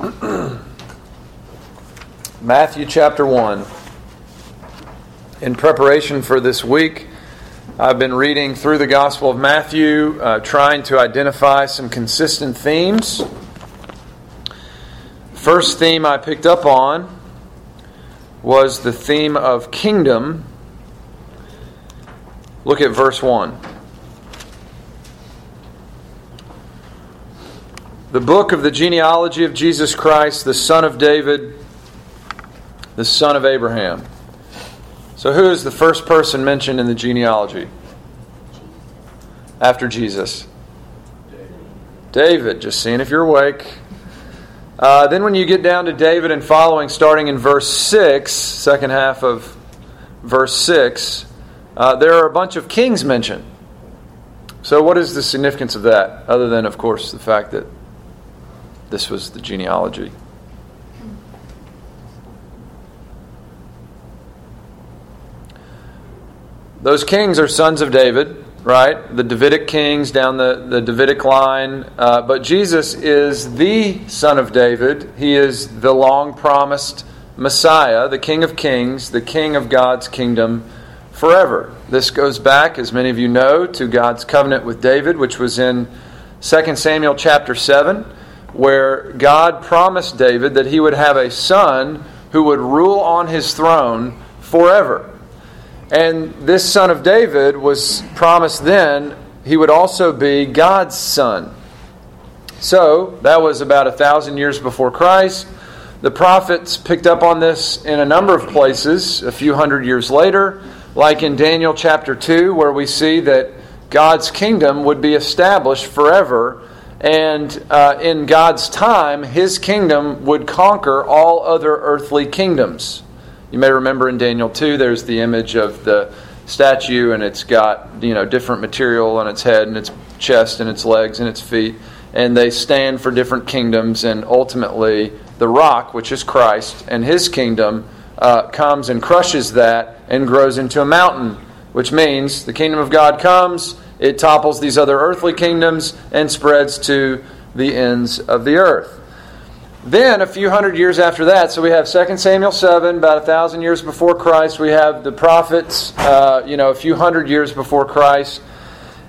Matthew chapter 1. In preparation for this week, I've been reading through the Gospel of Matthew, uh, trying to identify some consistent themes. First theme I picked up on was the theme of kingdom. Look at verse 1. The book of the genealogy of Jesus Christ, the son of David, the son of Abraham. So, who is the first person mentioned in the genealogy? After Jesus? David. Just seeing if you're awake. Uh, then, when you get down to David and following, starting in verse 6, second half of verse 6, uh, there are a bunch of kings mentioned. So, what is the significance of that, other than, of course, the fact that this was the genealogy? Those kings are sons of David, right? The Davidic kings down the, the Davidic line. Uh, but Jesus is the son of David. He is the long promised Messiah, the King of kings, the King of God's kingdom forever. This goes back, as many of you know, to God's covenant with David, which was in 2 Samuel chapter 7, where God promised David that he would have a son who would rule on his throne forever. And this son of David was promised then he would also be God's son. So, that was about a thousand years before Christ. The prophets picked up on this in a number of places a few hundred years later, like in Daniel chapter 2, where we see that God's kingdom would be established forever. And uh, in God's time, his kingdom would conquer all other earthly kingdoms. You may remember in Daniel 2, there's the image of the statue, and it's got you know different material on its head and its chest and its legs and its feet, and they stand for different kingdoms. And ultimately, the rock, which is Christ, and His kingdom uh, comes and crushes that and grows into a mountain, which means the kingdom of God comes, it topples these other earthly kingdoms and spreads to the ends of the earth. Then, a few hundred years after that, so we have 2 Samuel 7, about a thousand years before Christ. We have the prophets, uh, you know, a few hundred years before Christ.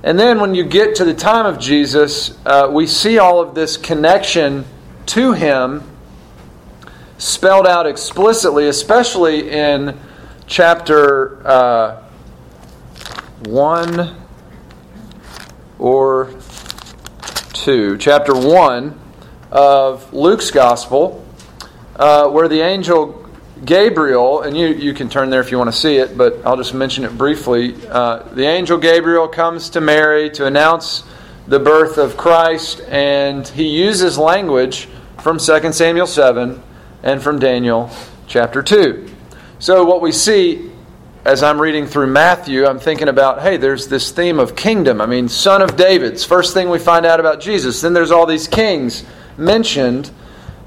And then, when you get to the time of Jesus, uh, we see all of this connection to him spelled out explicitly, especially in chapter uh, 1 or 2. Chapter 1 of Luke's gospel, uh, where the angel Gabriel, and you, you can turn there if you want to see it, but I'll just mention it briefly. Uh, the angel Gabriel comes to Mary to announce the birth of Christ, and he uses language from 2 Samuel 7 and from Daniel chapter 2. So, what we see as I'm reading through Matthew, I'm thinking about, hey, there's this theme of kingdom. I mean, son of David's first thing we find out about Jesus. Then there's all these kings mentioned.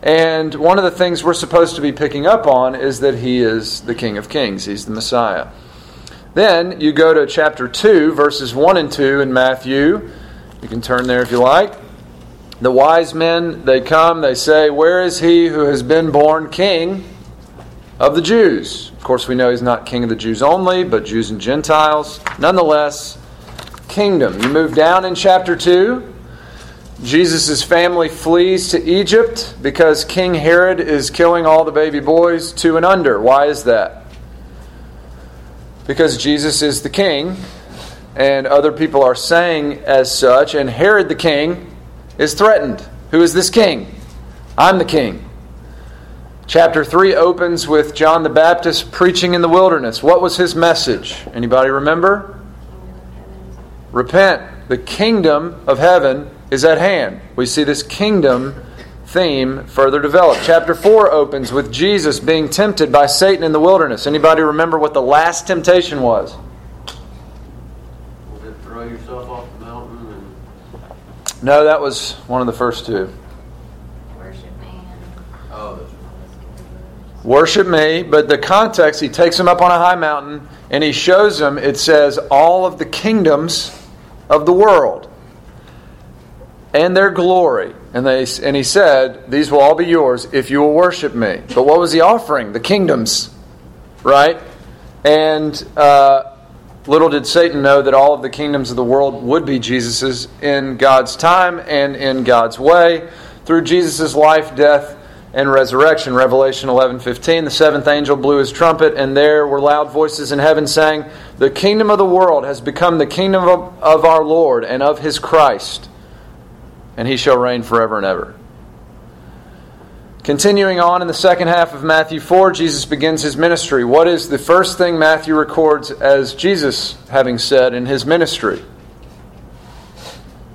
And one of the things we're supposed to be picking up on is that he is the King of Kings, he's the Messiah. Then you go to chapter 2, verses 1 and 2 in Matthew. You can turn there if you like. The wise men, they come, they say, Where is he who has been born king of the Jews? Of course, we know he's not king of the Jews only, but Jews and Gentiles. Nonetheless, kingdom. You move down in chapter 2. Jesus' family flees to Egypt because King Herod is killing all the baby boys two and under. Why is that? Because Jesus is the king, and other people are saying as such, and Herod the king is threatened. Who is this king? I'm the king. Chapter 3 opens with John the Baptist preaching in the wilderness. What was his message? Anybody remember? Repent. The kingdom of heaven is at hand. We see this kingdom theme further developed. Chapter 4 opens with Jesus being tempted by Satan in the wilderness. Anybody remember what the last temptation was? Throw yourself off the mountain and No, that was one of the first two. Worship me, but the context, he takes him up on a high mountain and he shows him, it says, all of the kingdoms of the world and their glory. And, they, and he said, These will all be yours if you will worship me. But what was he offering? The kingdoms, right? And uh, little did Satan know that all of the kingdoms of the world would be Jesus's in God's time and in God's way through Jesus' life, death, and resurrection. Revelation 11:15 The seventh angel blew his trumpet and there were loud voices in heaven saying, "The kingdom of the world has become the kingdom of, our Lord and of his Christ, and he shall reign forever and ever." Continuing on in the second half of Matthew 4, Jesus begins his ministry. What is the first thing Matthew records as Jesus having said in his ministry?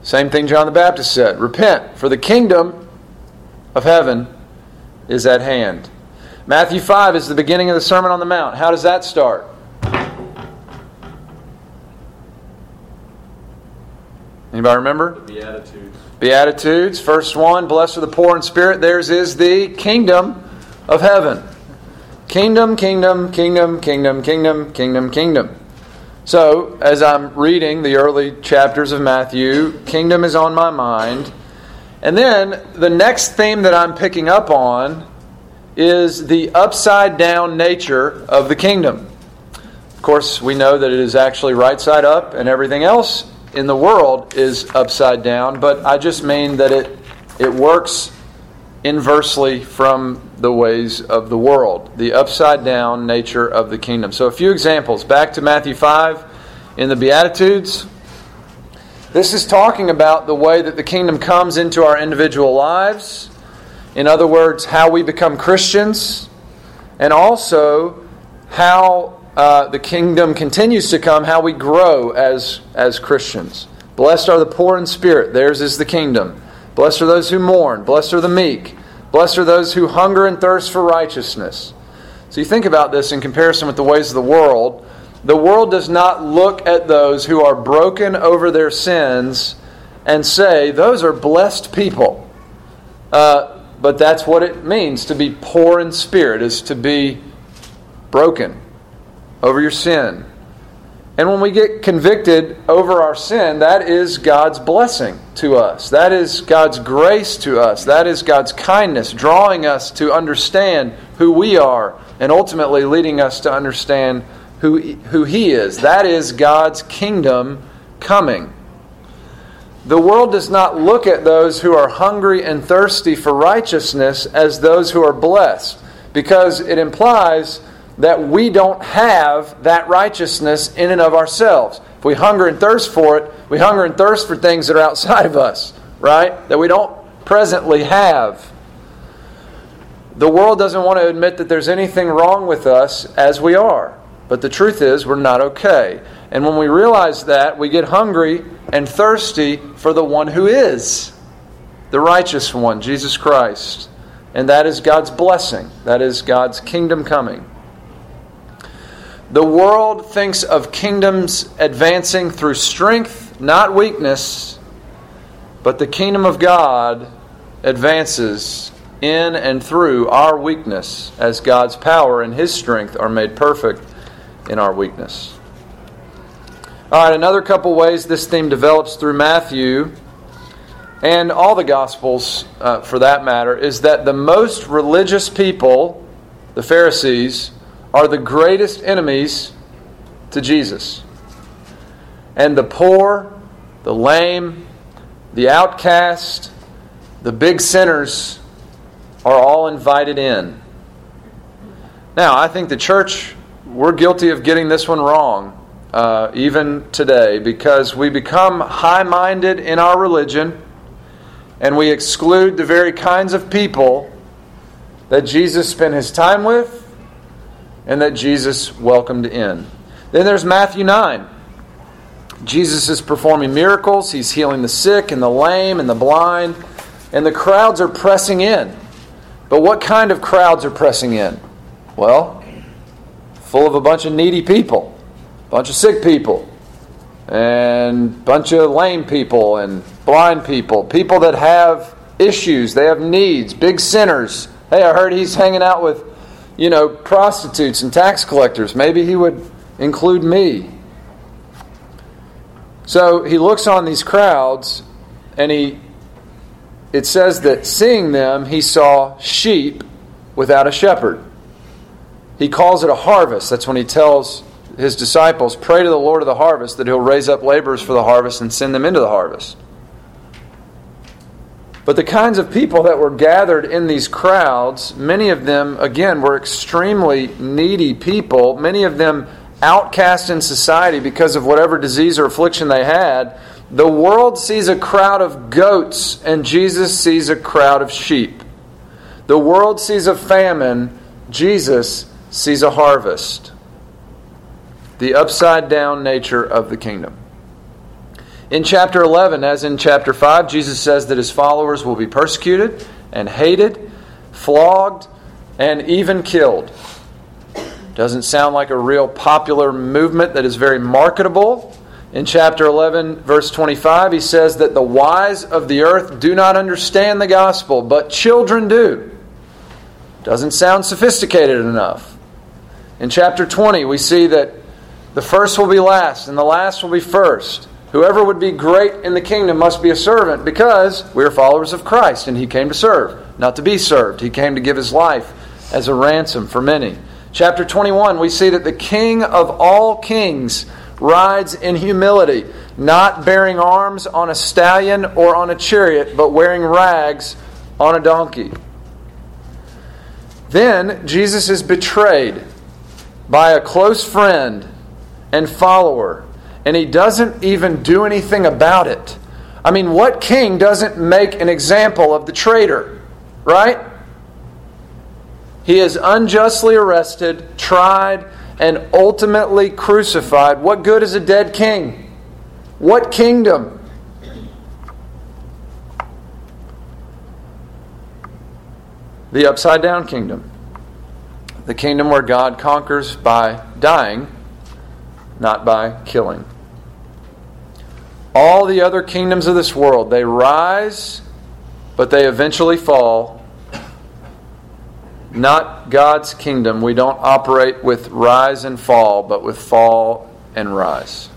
Same thing John the Baptist said Repent, for the kingdom of heaven is at hand. Matthew 5 is the beginning of the Sermon on the Mount. How does that start? Anybody remember? The Beatitudes. Beatitudes. First one, blessed are the poor in spirit. Theirs is the kingdom of heaven. Kingdom, kingdom, kingdom, kingdom, kingdom, kingdom, kingdom. So, as I'm reading the early chapters of Matthew, kingdom is on my mind. And then the next theme that I'm picking up on is the upside down nature of the kingdom. Of course, we know that it is actually right side up, and everything else in the world is upside down, but I just mean that it, it works inversely from the ways of the world, the upside down nature of the kingdom. So, a few examples. Back to Matthew 5 in the Beatitudes. This is talking about the way that the kingdom comes into our individual lives. In other words, how we become Christians, and also how uh, the kingdom continues to come, how we grow as, as Christians. Blessed are the poor in spirit, theirs is the kingdom. Blessed are those who mourn, blessed are the meek, blessed are those who hunger and thirst for righteousness. So you think about this in comparison with the ways of the world. The world does not look at those who are broken over their sins and say, those are blessed people. Uh, but that's what it means to be poor in spirit, is to be broken over your sin. And when we get convicted over our sin, that is God's blessing to us. That is God's grace to us. That is God's kindness, drawing us to understand who we are and ultimately leading us to understand who, who He is. That is God's kingdom coming. The world does not look at those who are hungry and thirsty for righteousness as those who are blessed, because it implies that we don't have that righteousness in and of ourselves. If we hunger and thirst for it, we hunger and thirst for things that are outside of us, right? That we don't presently have. The world doesn't want to admit that there's anything wrong with us as we are. But the truth is, we're not okay. And when we realize that, we get hungry and thirsty for the one who is the righteous one, Jesus Christ. And that is God's blessing, that is God's kingdom coming. The world thinks of kingdoms advancing through strength, not weakness, but the kingdom of God advances in and through our weakness as God's power and His strength are made perfect in our weakness. All right, another couple ways this theme develops through Matthew and all the Gospels uh, for that matter is that the most religious people, the Pharisees, are the greatest enemies to Jesus. And the poor, the lame, the outcast, the big sinners are all invited in. Now, I think the church we're guilty of getting this one wrong, uh, even today, because we become high minded in our religion and we exclude the very kinds of people that Jesus spent his time with and that Jesus welcomed in. Then there's Matthew 9. Jesus is performing miracles, he's healing the sick and the lame and the blind, and the crowds are pressing in. But what kind of crowds are pressing in? Well, full of a bunch of needy people, a bunch of sick people, and a bunch of lame people and blind people, people that have issues, they have needs, big sinners. Hey, I heard he's hanging out with, you know, prostitutes and tax collectors. Maybe he would include me. So he looks on these crowds and he it says that seeing them, he saw sheep without a shepherd. He calls it a harvest. That's when he tells his disciples, Pray to the Lord of the harvest that he'll raise up laborers for the harvest and send them into the harvest. But the kinds of people that were gathered in these crowds, many of them, again, were extremely needy people, many of them outcast in society because of whatever disease or affliction they had. The world sees a crowd of goats, and Jesus sees a crowd of sheep. The world sees a famine, Jesus sees a harvest. The upside down nature of the kingdom. In chapter 11, as in chapter 5, Jesus says that his followers will be persecuted and hated, flogged, and even killed. Doesn't sound like a real popular movement that is very marketable. In chapter 11, verse 25, he says that the wise of the earth do not understand the gospel, but children do. Doesn't sound sophisticated enough. In chapter 20, we see that the first will be last and the last will be first. Whoever would be great in the kingdom must be a servant because we are followers of Christ and he came to serve, not to be served. He came to give his life as a ransom for many. Chapter 21, we see that the king of all kings rides in humility, not bearing arms on a stallion or on a chariot, but wearing rags on a donkey. Then Jesus is betrayed by a close friend and follower and he doesn't even do anything about it. I mean, what king doesn't make an example of the traitor, right? He is unjustly arrested, tried, and ultimately crucified. What good is a dead king? What kingdom? The upside down kingdom. The kingdom where God conquers by dying not by killing. All the other kingdoms of this world, they rise, but they eventually fall. Not God's kingdom. We don't operate with rise and fall, but with fall and rise.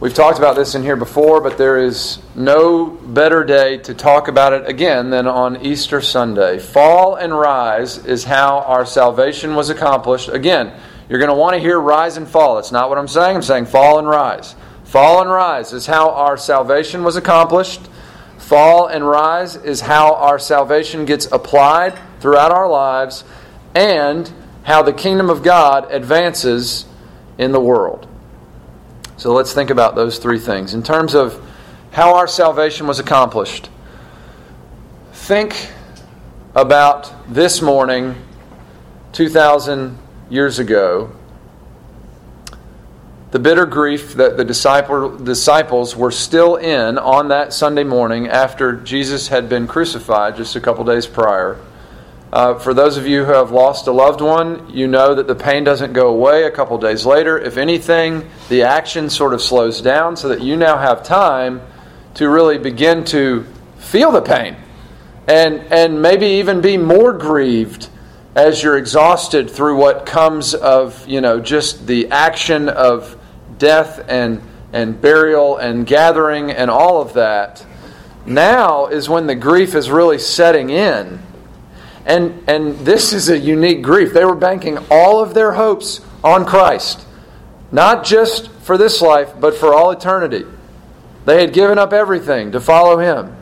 We've talked about this in here before, but there is no better day to talk about it again than on Easter Sunday. Fall and rise is how our salvation was accomplished. Again, you're going to want to hear rise and fall. That's not what I'm saying. I'm saying fall and rise. Fall and rise is how our salvation was accomplished. Fall and rise is how our salvation gets applied throughout our lives and how the kingdom of God advances in the world. So let's think about those three things. In terms of how our salvation was accomplished, think about this morning, 2000 years ago, the bitter grief that the disciple, disciples were still in on that Sunday morning after Jesus had been crucified just a couple days prior. Uh, for those of you who have lost a loved one, you know that the pain doesn't go away a couple days later. If anything, the action sort of slows down so that you now have time to really begin to feel the pain and, and maybe even be more grieved as you're exhausted through what comes of, you know, just the action of death and, and burial and gathering and all of that, now is when the grief is really setting in. And, and this is a unique grief. They were banking all of their hopes on Christ, not just for this life, but for all eternity. They had given up everything to follow him.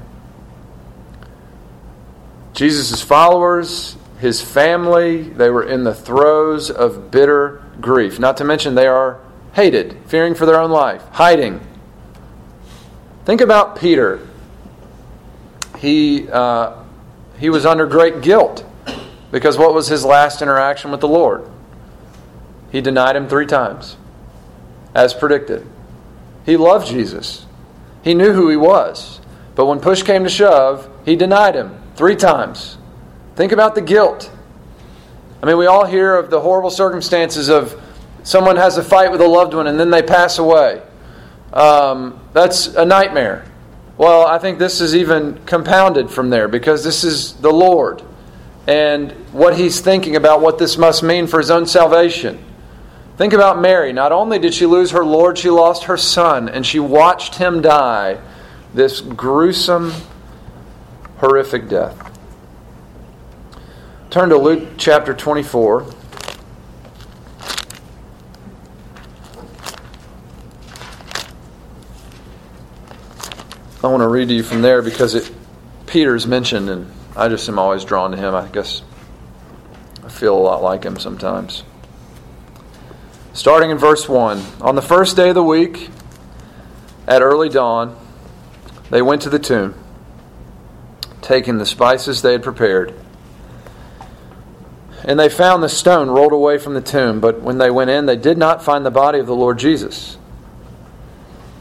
Jesus' followers his family, they were in the throes of bitter grief. Not to mention, they are hated, fearing for their own life, hiding. Think about Peter. He, uh, he was under great guilt because what was his last interaction with the Lord? He denied him three times, as predicted. He loved Jesus, he knew who he was. But when push came to shove, he denied him three times. Think about the guilt. I mean, we all hear of the horrible circumstances of someone has a fight with a loved one and then they pass away. Um, that's a nightmare. Well, I think this is even compounded from there because this is the Lord and what he's thinking about what this must mean for his own salvation. Think about Mary. Not only did she lose her Lord, she lost her son, and she watched him die this gruesome horrific death. Turn to Luke chapter 24. I want to read to you from there because it Peter's mentioned, and I just am always drawn to him. I guess I feel a lot like him sometimes. Starting in verse 1 On the first day of the week, at early dawn, they went to the tomb, taking the spices they had prepared. And they found the stone rolled away from the tomb, but when they went in, they did not find the body of the Lord Jesus.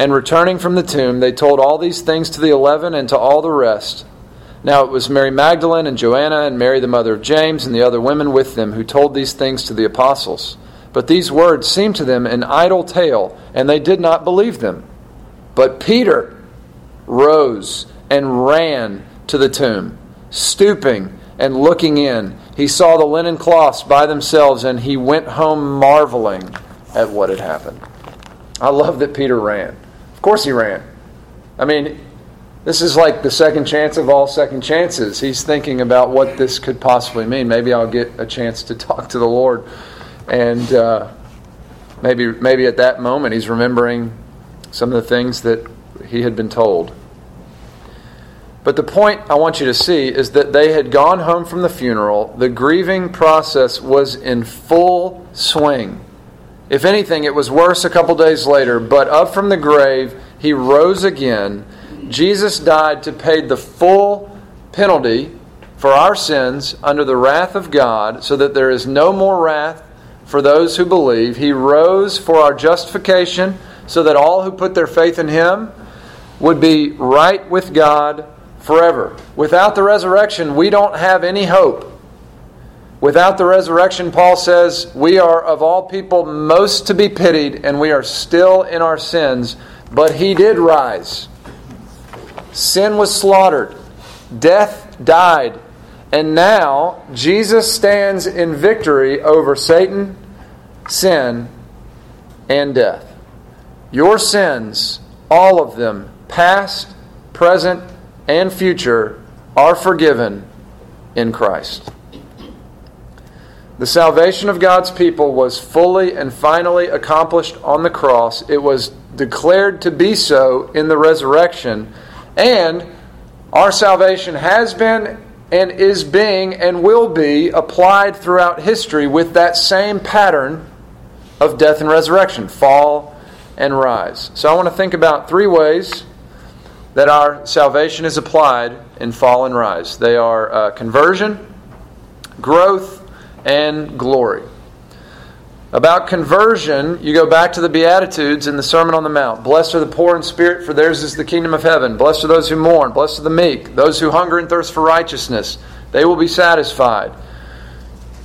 And returning from the tomb, they told all these things to the eleven and to all the rest. Now it was Mary Magdalene and Joanna and Mary the mother of James and the other women with them who told these things to the apostles. But these words seemed to them an idle tale, and they did not believe them. But Peter rose and ran to the tomb, stooping and looking in. He saw the linen cloths by themselves, and he went home marveling at what had happened. I love that Peter ran. Of course he ran. I mean, this is like the second chance of all second chances. He's thinking about what this could possibly mean. Maybe I'll get a chance to talk to the Lord, and uh, maybe maybe at that moment he's remembering some of the things that he had been told. But the point I want you to see is that they had gone home from the funeral. The grieving process was in full swing. If anything, it was worse a couple days later, but up from the grave, he rose again. Jesus died to pay the full penalty for our sins under the wrath of God, so that there is no more wrath for those who believe. He rose for our justification, so that all who put their faith in him would be right with God forever. Without the resurrection, we don't have any hope. Without the resurrection, Paul says, we are of all people most to be pitied, and we are still in our sins. But he did rise. Sin was slaughtered, death died, and now Jesus stands in victory over Satan, sin, and death. Your sins, all of them, past, present, and future, are forgiven in Christ. The salvation of God's people was fully and finally accomplished on the cross. It was declared to be so in the resurrection. And our salvation has been and is being and will be applied throughout history with that same pattern of death and resurrection fall and rise. So I want to think about three ways that our salvation is applied in fall and rise they are uh, conversion, growth, and glory. About conversion, you go back to the Beatitudes in the Sermon on the Mount. Blessed are the poor in spirit, for theirs is the kingdom of heaven. Blessed are those who mourn. Blessed are the meek, those who hunger and thirst for righteousness. They will be satisfied.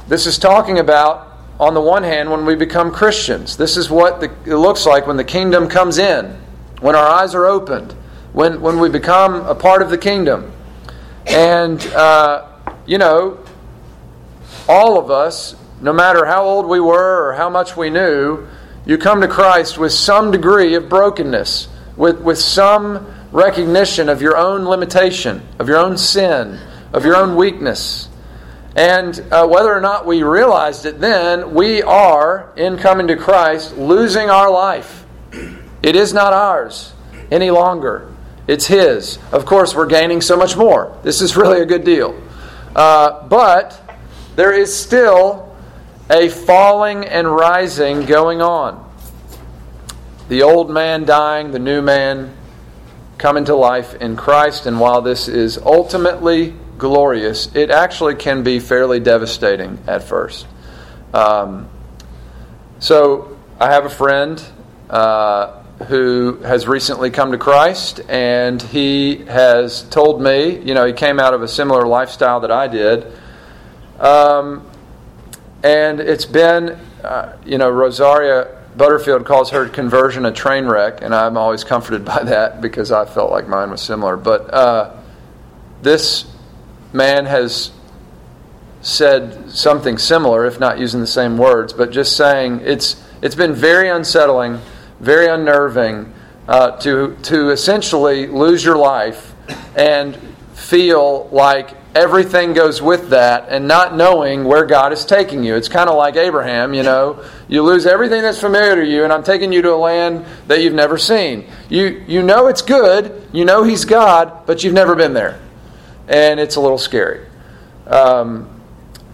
This is talking about, on the one hand, when we become Christians. This is what the, it looks like when the kingdom comes in, when our eyes are opened, when, when we become a part of the kingdom. And, uh, you know, all of us, no matter how old we were or how much we knew, you come to Christ with some degree of brokenness, with, with some recognition of your own limitation, of your own sin, of your own weakness. And uh, whether or not we realized it then, we are, in coming to Christ, losing our life. It is not ours any longer, it's His. Of course, we're gaining so much more. This is really a good deal. Uh, but there is still a falling and rising going on. The old man dying, the new man coming to life in Christ. And while this is ultimately glorious, it actually can be fairly devastating at first. Um, so I have a friend. Uh, who has recently come to Christ, and he has told me, you know, he came out of a similar lifestyle that I did. Um, and it's been, uh, you know, Rosaria Butterfield calls her conversion a train wreck, and I'm always comforted by that because I felt like mine was similar. But uh, this man has said something similar, if not using the same words, but just saying it's it's been very unsettling, very unnerving uh, to to essentially lose your life and feel like everything goes with that and not knowing where God is taking you. It's kind of like Abraham, you know. You lose everything that's familiar to you, and I'm taking you to a land that you've never seen. You, you know it's good, you know He's God, but you've never been there. And it's a little scary. Um,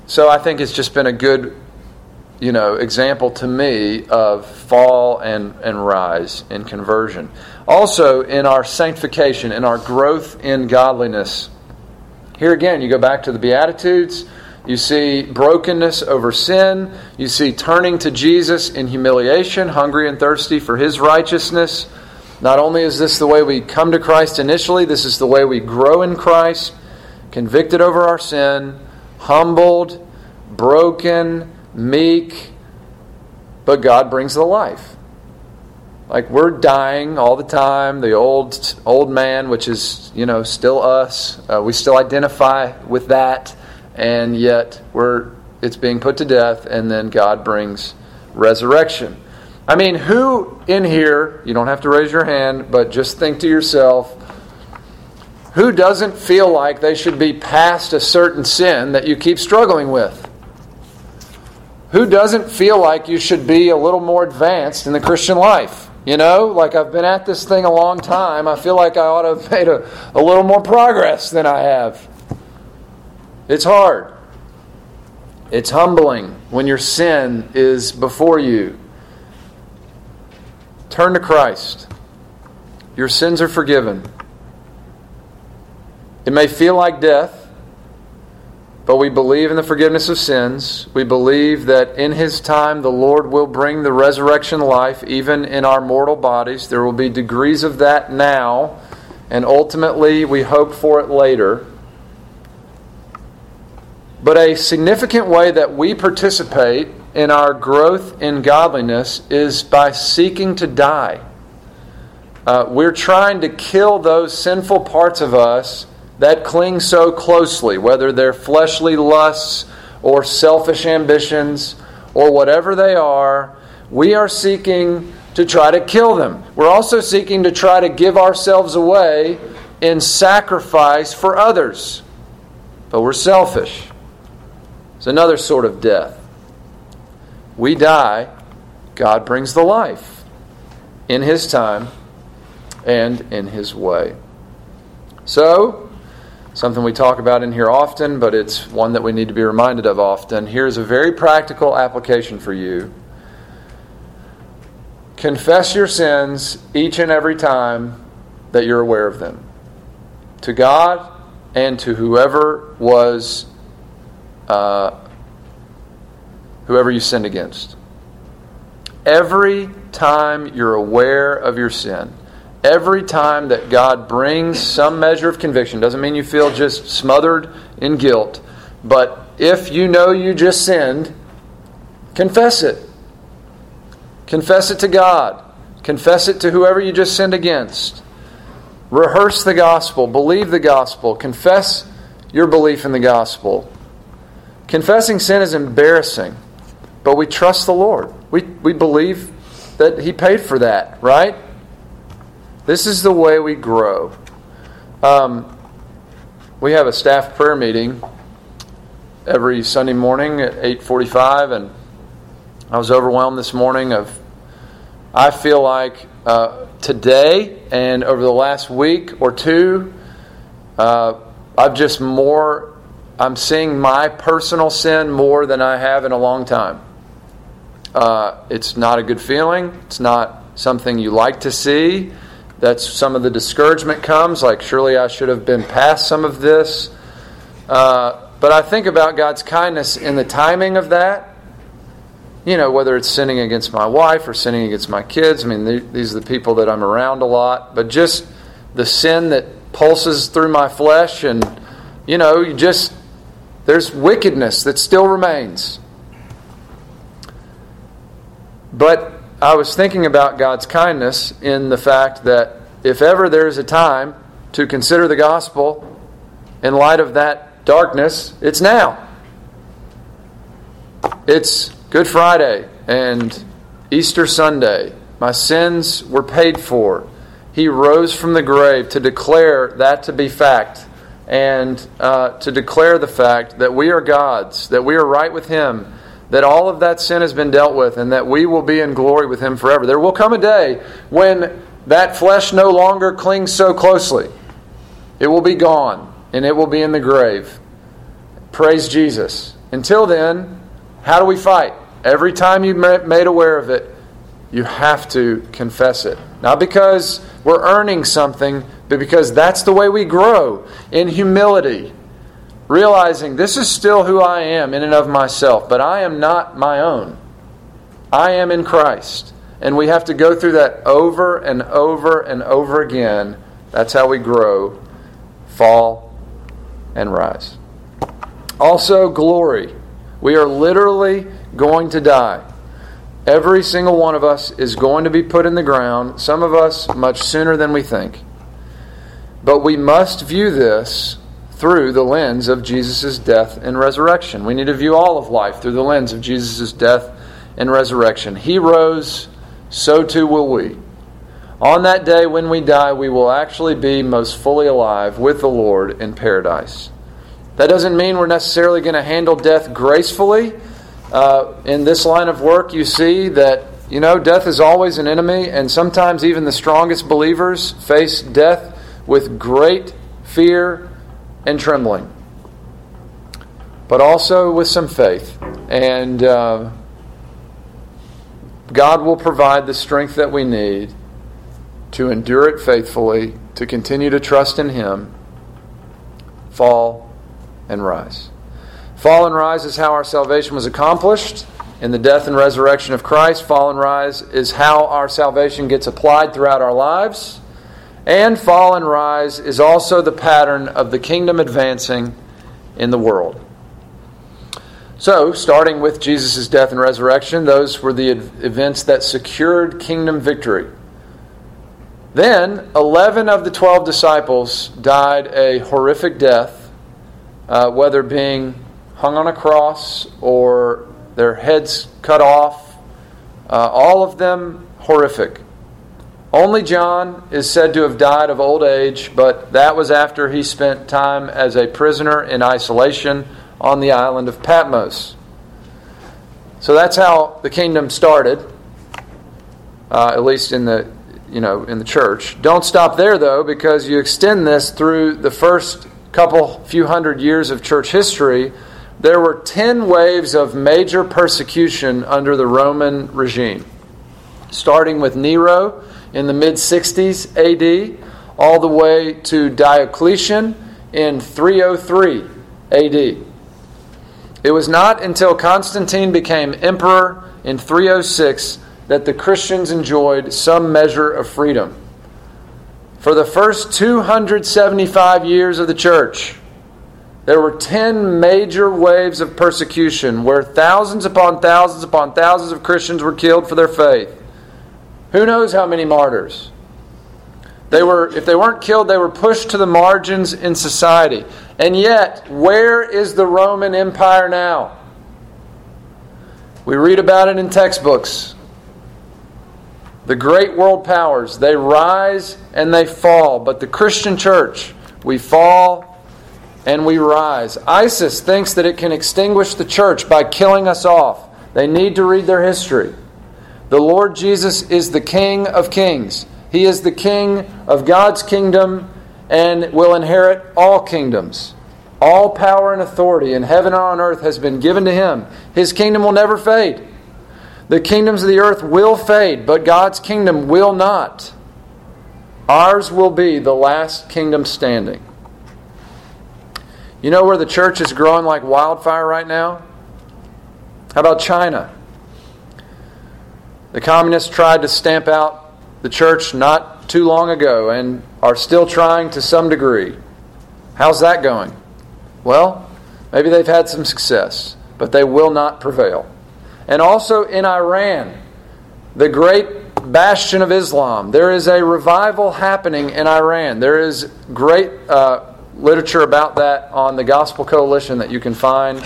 so I think it's just been a good you know, example to me of fall and, and rise in conversion. Also, in our sanctification, in our growth in godliness, here again, you go back to the Beatitudes. You see brokenness over sin. You see turning to Jesus in humiliation, hungry and thirsty for his righteousness. Not only is this the way we come to Christ initially, this is the way we grow in Christ, convicted over our sin, humbled, broken, meek, but God brings the life. Like we're dying all the time. The old old man, which is you know still us, uh, we still identify with that, and yet we're it's being put to death, and then God brings resurrection. I mean, who in here? You don't have to raise your hand, but just think to yourself. Who doesn't feel like they should be past a certain sin that you keep struggling with? Who doesn't feel like you should be a little more advanced in the Christian life? You know, like I've been at this thing a long time. I feel like I ought to have made a, a little more progress than I have. It's hard. It's humbling when your sin is before you. Turn to Christ. Your sins are forgiven. It may feel like death. But we believe in the forgiveness of sins. We believe that in His time the Lord will bring the resurrection life even in our mortal bodies. There will be degrees of that now, and ultimately we hope for it later. But a significant way that we participate in our growth in godliness is by seeking to die. Uh, we're trying to kill those sinful parts of us that cling so closely, whether they're fleshly lusts or selfish ambitions or whatever they are, we are seeking to try to kill them. We're also seeking to try to give ourselves away in sacrifice for others. But we're selfish. It's another sort of death. We die, God brings the life in His time and in His way. So, something we talk about in here often, but it's one that we need to be reminded of often. Here's a very practical application for you. Confess your sins each and every time that you're aware of them to God and to whoever was uh, whoever you sinned against. Every time you're aware of your sin, every time that God brings some measure of conviction, doesn't mean you feel just smothered in guilt, but if you know you just sinned, confess it. Confess it to God. Confess it to whoever you just sinned against. Rehearse the gospel. Believe the gospel. Confess your belief in the gospel. Confessing sin is embarrassing, but we trust the Lord. We, we believe that He paid for that, right? This is the way we grow. Um, we have a staff prayer meeting every Sunday morning at 8:45, and I was overwhelmed this morning. Of I feel like uh, today and over the last week or two, uh, I've just more. I'm seeing my personal sin more than I have in a long time. Uh, it's not a good feeling. It's not something you like to see. That's some of the discouragement comes, like, surely I should have been past some of this. Uh, but I think about God's kindness in the timing of that. you know, whether it's sinning against my wife or sinning against my kids. I mean, these are the people that I'm around a lot. But just the sin that pulses through my flesh, and, you know, you just, there's wickedness that still remains. But I was thinking about God's kindness in the fact that if ever there is a time to consider the gospel in light of that darkness, it's now. It's Good Friday and Easter Sunday. My sins were paid for. He rose from the grave to declare that to be fact and uh, to declare the fact that we are God's, that we are right with Him, that all of that sin has been dealt with, and that we will be in glory with Him forever. There will come a day when that flesh no longer clings so closely. It will be gone, and it will be in the grave. Praise Jesus. Until then, how do we fight? Every time you're made aware of it, you have to confess it. Not because we're earning something, but because that's the way we grow in humility. Realizing this is still who I am in and of myself, but I am not my own. I am in Christ. And we have to go through that over and over and over again. That's how we grow, fall, and rise. Also, glory. We are literally going to die. Every single one of us is going to be put in the ground, some of us much sooner than we think. But we must view this through the lens of Jesus' death and resurrection. We need to view all of life through the lens of Jesus' death and resurrection. He rose, so too will we. On that day when we die, we will actually be most fully alive with the Lord in paradise. That doesn't mean we're necessarily going to handle death gracefully uh, in this line of work, you see that, you know, death is always an enemy, and sometimes even the strongest believers face death with great fear and trembling, but also with some faith. And uh, God will provide the strength that we need to endure it faithfully, to continue to trust in Him, fall, and rise. Fall and rise is how our salvation was accomplished in the death and resurrection of Christ. Fall and rise is how our salvation gets applied throughout our lives. And fall and rise is also the pattern of the kingdom advancing in the world. So, starting with Jesus' death and resurrection, those were the events that secured kingdom victory. Then, 11 of the 12 disciples died a horrific death, uh, whether being hung on a cross or their heads cut off. Uh, all of them horrific. Only John is said to have died of old age, but that was after he spent time as a prisoner in isolation on the island of Patmos. So that's how the kingdom started, uh, at least in the you know in the church. Don't stop there though, because you extend this through the first couple few hundred years of church history there were 10 waves of major persecution under the Roman regime, starting with Nero in the mid 60s AD, all the way to Diocletian in 303 AD. It was not until Constantine became emperor in 306 that the Christians enjoyed some measure of freedom. For the first 275 years of the church, there were 10 major waves of persecution where thousands upon thousands upon thousands of Christians were killed for their faith. Who knows how many martyrs? They were, if they weren't killed, they were pushed to the margins in society. And yet, where is the Roman Empire now? We read about it in textbooks. The great world powers, they rise and they fall. But the Christian church, we fall and we rise. ISIS thinks that it can extinguish the church by killing us off. They need to read their history. The Lord Jesus is the King of kings. He is the King of God's kingdom and will inherit all kingdoms. All power and authority in heaven and on earth has been given to him. His kingdom will never fade. The kingdoms of the earth will fade, but God's kingdom will not. Ours will be the last kingdom standing. You know where the church is growing like wildfire right now? How about China? The communists tried to stamp out the church not too long ago and are still trying to some degree. How's that going? Well, maybe they've had some success, but they will not prevail. And also in Iran, the great bastion of Islam, there is a revival happening in Iran. There is great uh, literature about that on the Gospel Coalition that you can find.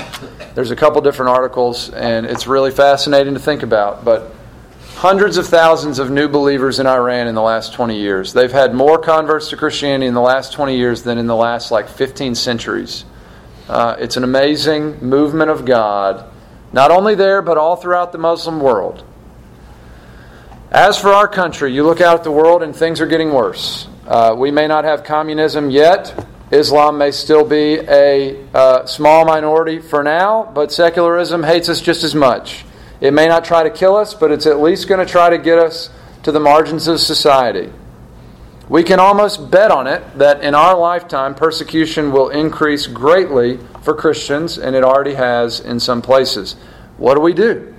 There's a couple different articles, and it's really fascinating to think about. But hundreds of thousands of new believers in Iran in the last 20 years. They've had more converts to Christianity in the last 20 years than in the last like 15 centuries. Uh, it's an amazing movement of God, not only there, but all throughout the Muslim world. As for our country, you look out at the world and things are getting worse. Uh, we may not have communism yet. Islam may still be a uh, small minority for now, but secularism hates us just as much. It may not try to kill us, but it's at least going to try to get us to the margins of society. We can almost bet on it that in our lifetime, persecution will increase greatly for Christians, and it already has in some places. What do we do?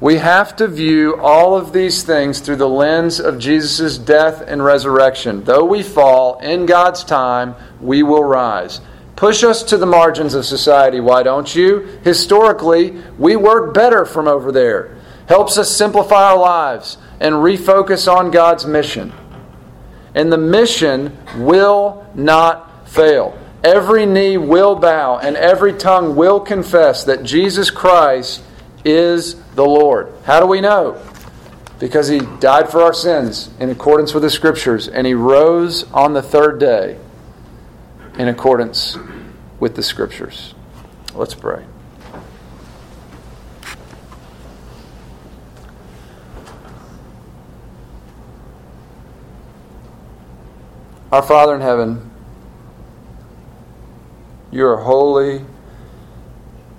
We have to view all of these things through the lens of Jesus' death and resurrection. Though we fall, in God's time, we will rise. Push us to the margins of society, why don't you? Historically, we work better from over there. Helps us simplify our lives and refocus on God's mission. And the mission will not fail. Every knee will bow and every tongue will confess that Jesus Christ is the Lord. How do we know? Because he died for our sins in accordance with the Scriptures and he rose on the third day in accordance with the Scriptures. Let's pray. Our Father in heaven, you are holy,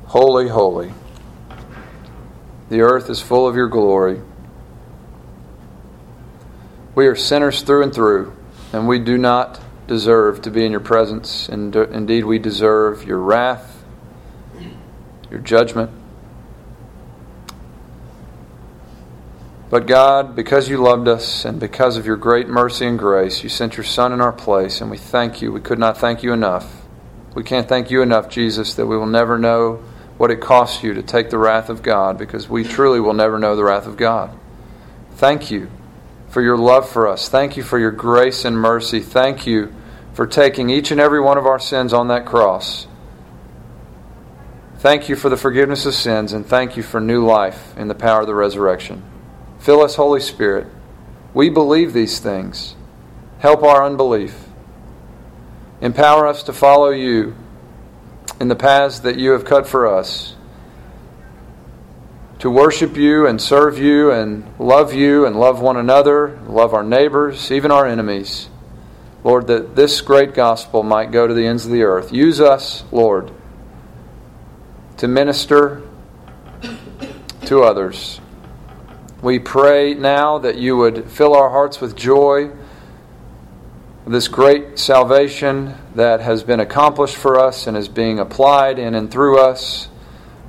holy, holy. The earth is full of your glory. We are sinners through and through, and we do not deserve to be in your presence. And indeed, we deserve your wrath, your judgment. But God, because you loved us and because of your great mercy and grace, you sent your Son in our place, and we thank you. We could not thank you enough. We can't thank you enough, Jesus, that we will never know what it costs you to take the wrath of God because we truly will never know the wrath of God. Thank you for your love for us. Thank you for your grace and mercy. Thank you for taking each and every one of our sins on that cross. Thank you for the forgiveness of sins and thank you for new life in the power of the resurrection. Fill us, Holy Spirit. We believe these things. Help our unbelief. Empower us to follow you in the paths that you have cut for us. To worship you and serve you and love you and love one another, love our neighbors, even our enemies. Lord, that this great gospel might go to the ends of the earth. Use us, Lord, to minister to others. We pray now that you would fill our hearts with joy this great salvation that has been accomplished for us and is being applied in and through us.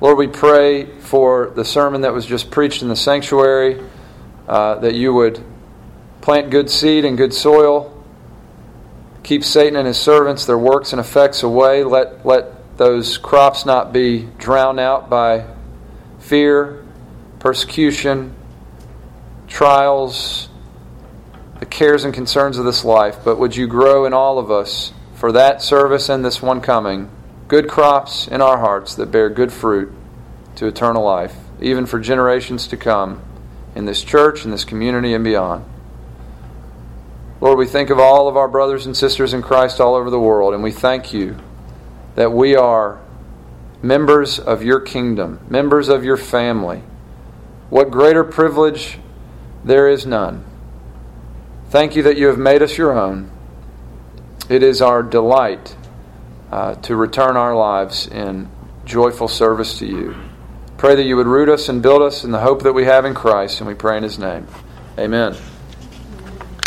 Lord, we pray for the sermon that was just preached in the sanctuary, uh, that you would plant good seed and good soil, keep Satan and his servants, their works and effects away. Let, let those crops not be drowned out by fear, persecution, trials, the cares and concerns of this life, but would you grow in all of us for that service and this one coming, good crops in our hearts that bear good fruit to eternal life, even for generations to come in this church, in this community, and beyond. Lord, we think of all of our brothers and sisters in Christ all over the world, and we thank you that we are members of your kingdom, members of your family. What greater privilege there is none. Thank you that you have made us your own. It is our delight uh, to return our lives in joyful service to you. Pray that you would root us and build us in the hope that we have in Christ, and we pray in his name. Amen.